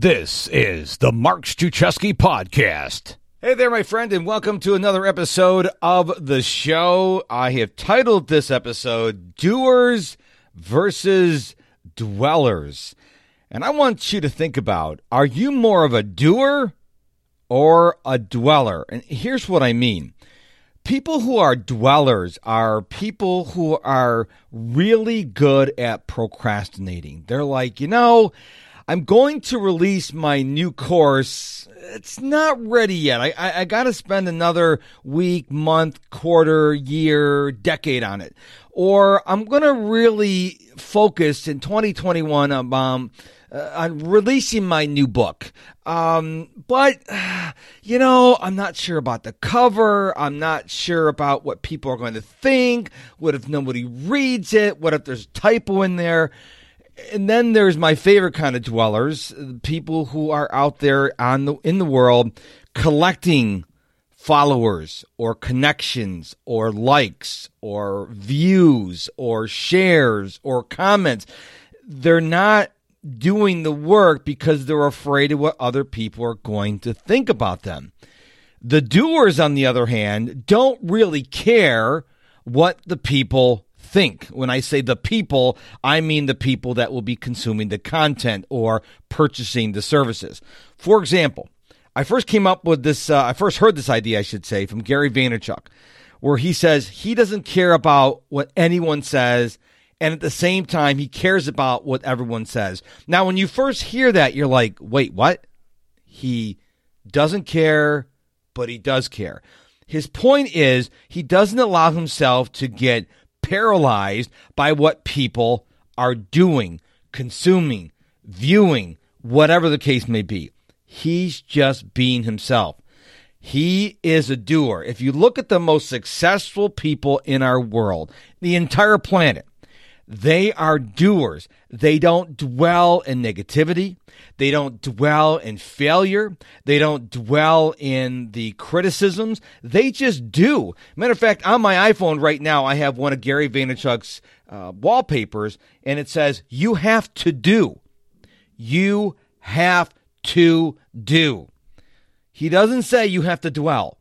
This is the Mark Struczewski Podcast. Hey there, my friend, and welcome to another episode of the show. I have titled this episode Doers versus Dwellers. And I want you to think about are you more of a doer or a dweller? And here's what I mean people who are dwellers are people who are really good at procrastinating. They're like, you know, I'm going to release my new course. It's not ready yet. I, I, I got to spend another week, month, quarter, year, decade on it. Or I'm going to really focus in 2021 um, um, uh, on releasing my new book. Um, but, you know, I'm not sure about the cover. I'm not sure about what people are going to think. What if nobody reads it? What if there's a typo in there? And then there's my favorite kind of dwellers, people who are out there on the in the world collecting followers or connections or likes or views or shares or comments. They're not doing the work because they're afraid of what other people are going to think about them. The doers, on the other hand, don't really care what the people think. When I say the people, I mean the people that will be consuming the content or purchasing the services. For example, I first came up with this, uh, I first heard this idea, I should say, from Gary Vaynerchuk, where he says he doesn't care about what anyone says. And at the same time, he cares about what everyone says. Now, when you first hear that, you're like, wait, what? He doesn't care, but he does care. His point is he doesn't allow himself to get paralyzed by what people are doing, consuming, viewing, whatever the case may be. He's just being himself. He is a doer. If you look at the most successful people in our world, the entire planet, they are doers. They don't dwell in negativity. They don't dwell in failure. They don't dwell in the criticisms. They just do. Matter of fact, on my iPhone right now, I have one of Gary Vaynerchuk's uh, wallpapers, and it says, You have to do. You have to do. He doesn't say you have to dwell.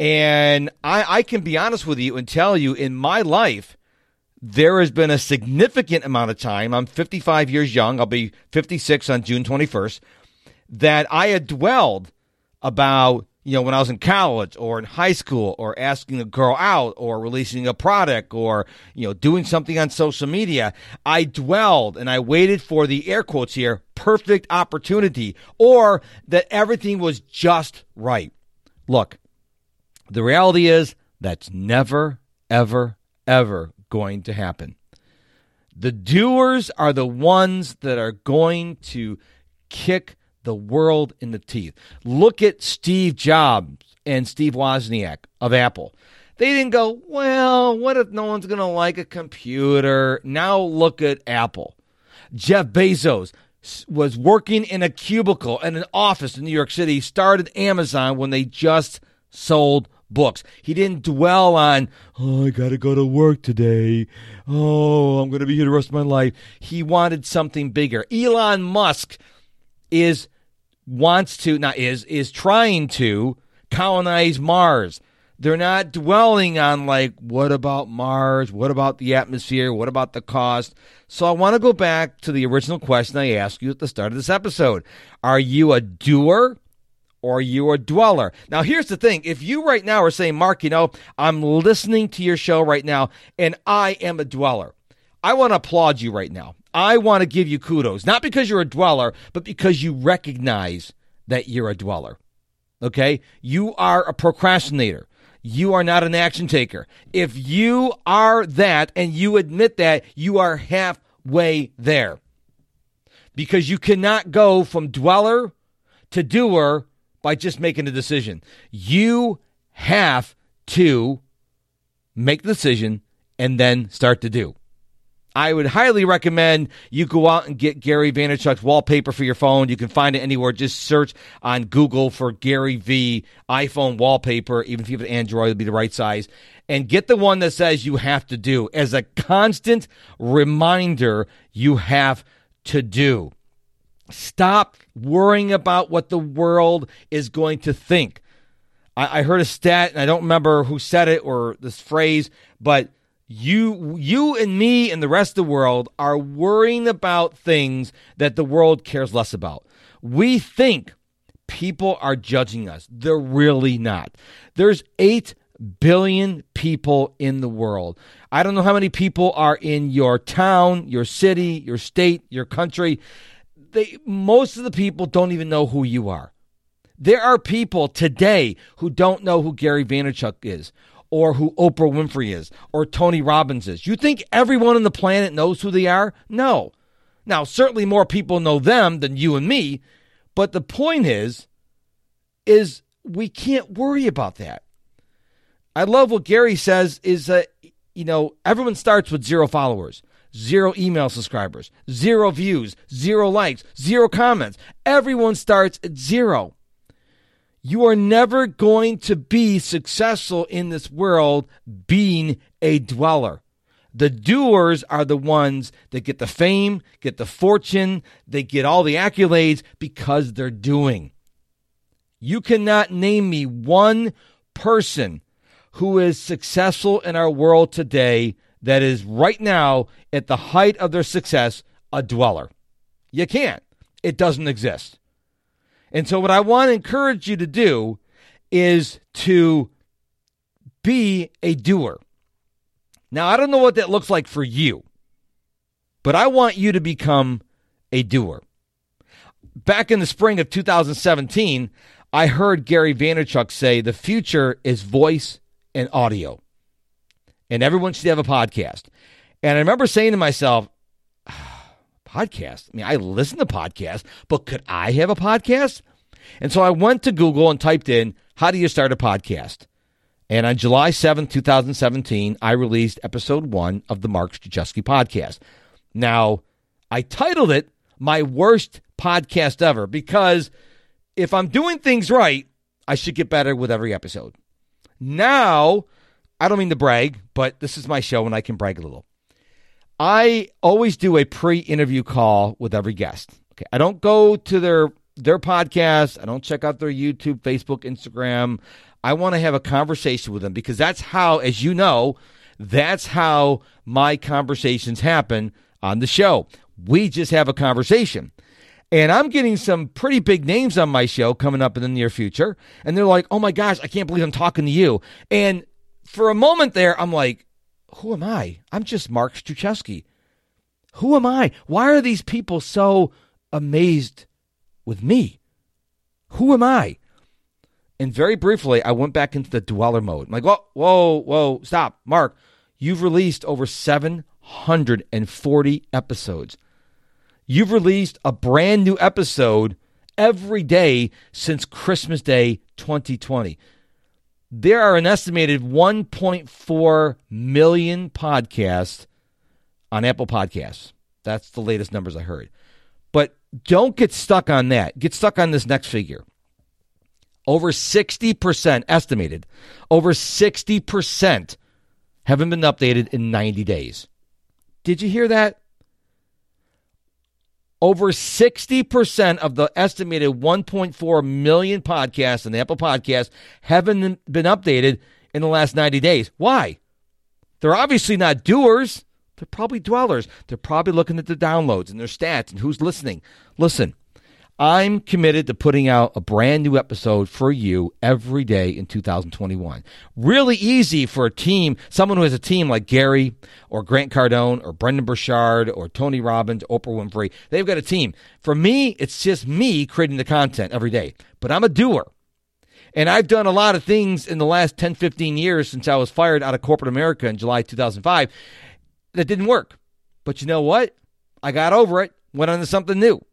And I, I can be honest with you and tell you in my life, there has been a significant amount of time. I'm 55 years young. I'll be 56 on June 21st. That I had dwelled about, you know, when I was in college or in high school or asking a girl out or releasing a product or, you know, doing something on social media. I dwelled and I waited for the air quotes here perfect opportunity or that everything was just right. Look, the reality is that's never, ever, ever going to happen. The doers are the ones that are going to kick the world in the teeth. Look at Steve Jobs and Steve Wozniak of Apple. They didn't go, well, what if no one's going to like a computer? Now look at Apple. Jeff Bezos was working in a cubicle in an office in New York City, started Amazon when they just sold books. He didn't dwell on, oh, I got to go to work today. Oh, I'm going to be here the rest of my life. He wanted something bigger. Elon Musk is wants to not is is trying to colonize Mars. They're not dwelling on like what about Mars? What about the atmosphere? What about the cost? So I want to go back to the original question I asked you at the start of this episode. Are you a doer or you a dweller. Now, here's the thing. If you right now are saying, Mark, you know, I'm listening to your show right now and I am a dweller, I want to applaud you right now. I want to give you kudos, not because you're a dweller, but because you recognize that you're a dweller. Okay? You are a procrastinator. You are not an action taker. If you are that and you admit that, you are halfway there. Because you cannot go from dweller to doer by just making a decision. You have to make the decision and then start to do. I would highly recommend you go out and get Gary Vaynerchuk's wallpaper for your phone. You can find it anywhere. Just search on Google for Gary V iPhone wallpaper. Even if you have an Android, it'll be the right size. And get the one that says you have to do as a constant reminder you have to do. Stop worrying about what the world is going to think. I, I heard a stat, and I don't remember who said it or this phrase, but you you and me and the rest of the world are worrying about things that the world cares less about. We think people are judging us. They're really not. There's 8 billion people in the world. I don't know how many people are in your town, your city, your state, your country. They most of the people don't even know who you are. There are people today who don't know who Gary Vaynerchuk is or who Oprah Winfrey is or Tony Robbins is. You think everyone on the planet knows who they are? No. Now, certainly more people know them than you and me, but the point is is we can't worry about that. I love what Gary says is that you know, everyone starts with zero followers, zero email subscribers, zero views, zero likes, zero comments. Everyone starts at zero. You are never going to be successful in this world being a dweller. The doers are the ones that get the fame, get the fortune, they get all the accolades because they're doing. You cannot name me one person who is successful in our world today that is right now at the height of their success a dweller. You can't. It doesn't exist. And so, what I want to encourage you to do is to be a doer. Now, I don't know what that looks like for you, but I want you to become a doer. Back in the spring of 2017, I heard Gary Vaynerchuk say the future is voice and audio, and everyone should have a podcast. And I remember saying to myself, podcast. I mean, I listen to podcasts, but could I have a podcast? And so I went to Google and typed in, How do you start a podcast? And on July 7th, 2017, I released episode one of the Mark Struczewski podcast. Now, I titled it My Worst Podcast Ever because if I'm doing things right, I should get better with every episode. Now, I don't mean to brag, but this is my show and I can brag a little. I always do a pre-interview call with every guest. Okay. I don't go to their their podcast. I don't check out their YouTube, Facebook, Instagram. I want to have a conversation with them because that's how, as you know, that's how my conversations happen on the show. We just have a conversation. And I'm getting some pretty big names on my show coming up in the near future. And they're like, oh my gosh, I can't believe I'm talking to you. And for a moment there, I'm like, who am I? I'm just Mark Struczewski. Who am I? Why are these people so amazed with me? Who am I? And very briefly, I went back into the dweller mode. I'm like, whoa, whoa, whoa, stop. Mark, you've released over 740 episodes. You've released a brand new episode every day since Christmas Day 2020. There are an estimated 1.4 million podcasts on Apple Podcasts. That's the latest numbers I heard. But don't get stuck on that. Get stuck on this next figure. Over 60% estimated, over 60% haven't been updated in 90 days. Did you hear that? Over 60% of the estimated 1.4 million podcasts on the Apple Podcasts haven't been updated in the last 90 days. Why? They're obviously not doers. They're probably dwellers. They're probably looking at the downloads and their stats and who's listening. Listen, I'm committed to putting out a brand new episode for you every day in 2021. Really easy for a team, someone who has a team like Gary or Grant Cardone or Brendon Burchard or Tony Robbins, Oprah Winfrey. They've got a team. For me, it's just me creating the content every day. But I'm a doer. And I've done a lot of things in the last 10, 15 years since I was fired out of corporate America in July 2005 that didn't work. But you know what? I got over it, went on to something new.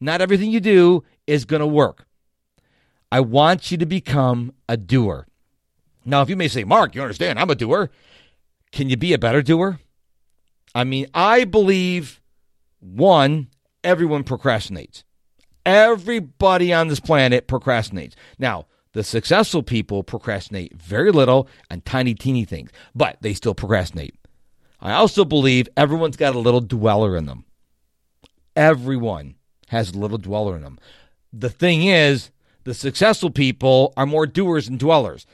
Not everything you do is going to work. I want you to become a doer. Now, if you may say, Mark, you understand, I'm a doer. Can you be a better doer? I mean, I believe one, everyone procrastinates. Everybody on this planet procrastinates. Now, the successful people procrastinate very little and tiny, teeny things, but they still procrastinate. I also believe everyone's got a little dweller in them. Everyone has little dweller in them. The thing is, the successful people are more doers than dwellers.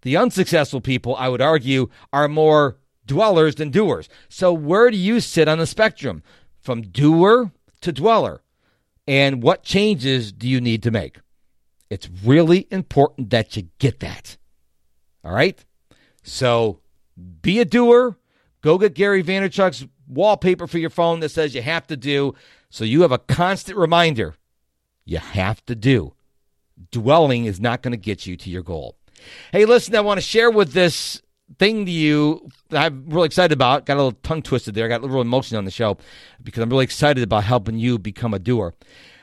The unsuccessful people, I would argue, are more dwellers than doers. So, where do you sit on the spectrum from doer to dweller? And what changes do you need to make? It's really important that you get that. All right? So, be a doer. Go get Gary Vaynerchuk's wallpaper for your phone that says you have to do. So, you have a constant reminder you have to do. Dwelling is not going to get you to your goal. Hey, listen, I want to share with this thing to you I'm really excited about. Got a little tongue twisted there. Got a little emotion on the show because I'm really excited about helping you become a doer.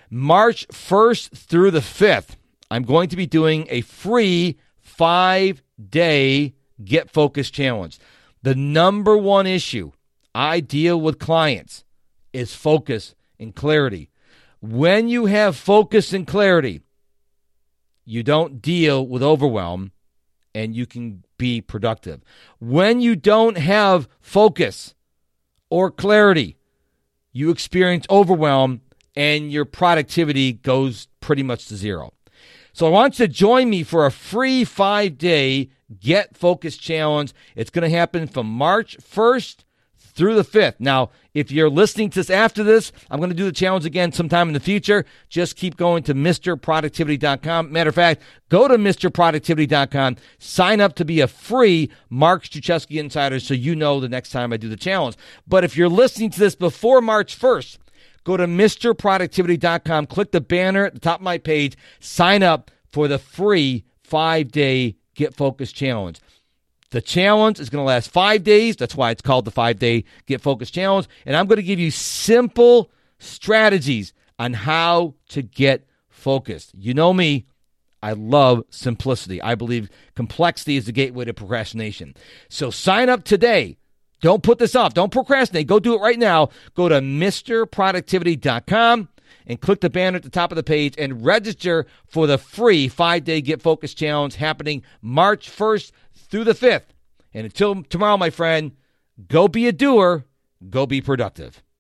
March 1st through the 5th, I'm going to be doing a free five day Get Focused Challenge. The number one issue I deal with clients is focus and clarity. When you have focus and clarity, you don't deal with overwhelm and you can be productive. When you don't have focus or clarity, you experience overwhelm and your productivity goes pretty much to zero. So I want you to join me for a free five day Get Focus Challenge. It's going to happen from March 1st through the 5th. Now, if you're listening to this after this, I'm going to do the challenge again sometime in the future. Just keep going to MrProductivity.com. Matter of fact, go to MrProductivity.com, sign up to be a free Mark Struczewski Insider so you know the next time I do the challenge. But if you're listening to this before March 1st, go to MrProductivity.com, click the banner at the top of my page, sign up for the free five day Get Focused Challenge. The challenge is going to last five days. That's why it's called the five day Get Focused Challenge. And I'm going to give you simple strategies on how to get focused. You know me, I love simplicity. I believe complexity is the gateway to procrastination. So sign up today. Don't put this off. Don't procrastinate. Go do it right now. Go to MrProductivity.com and click the banner at the top of the page and register for the free five day Get Focused Challenge happening March 1st through the 5th. And until tomorrow, my friend, go be a doer, go be productive.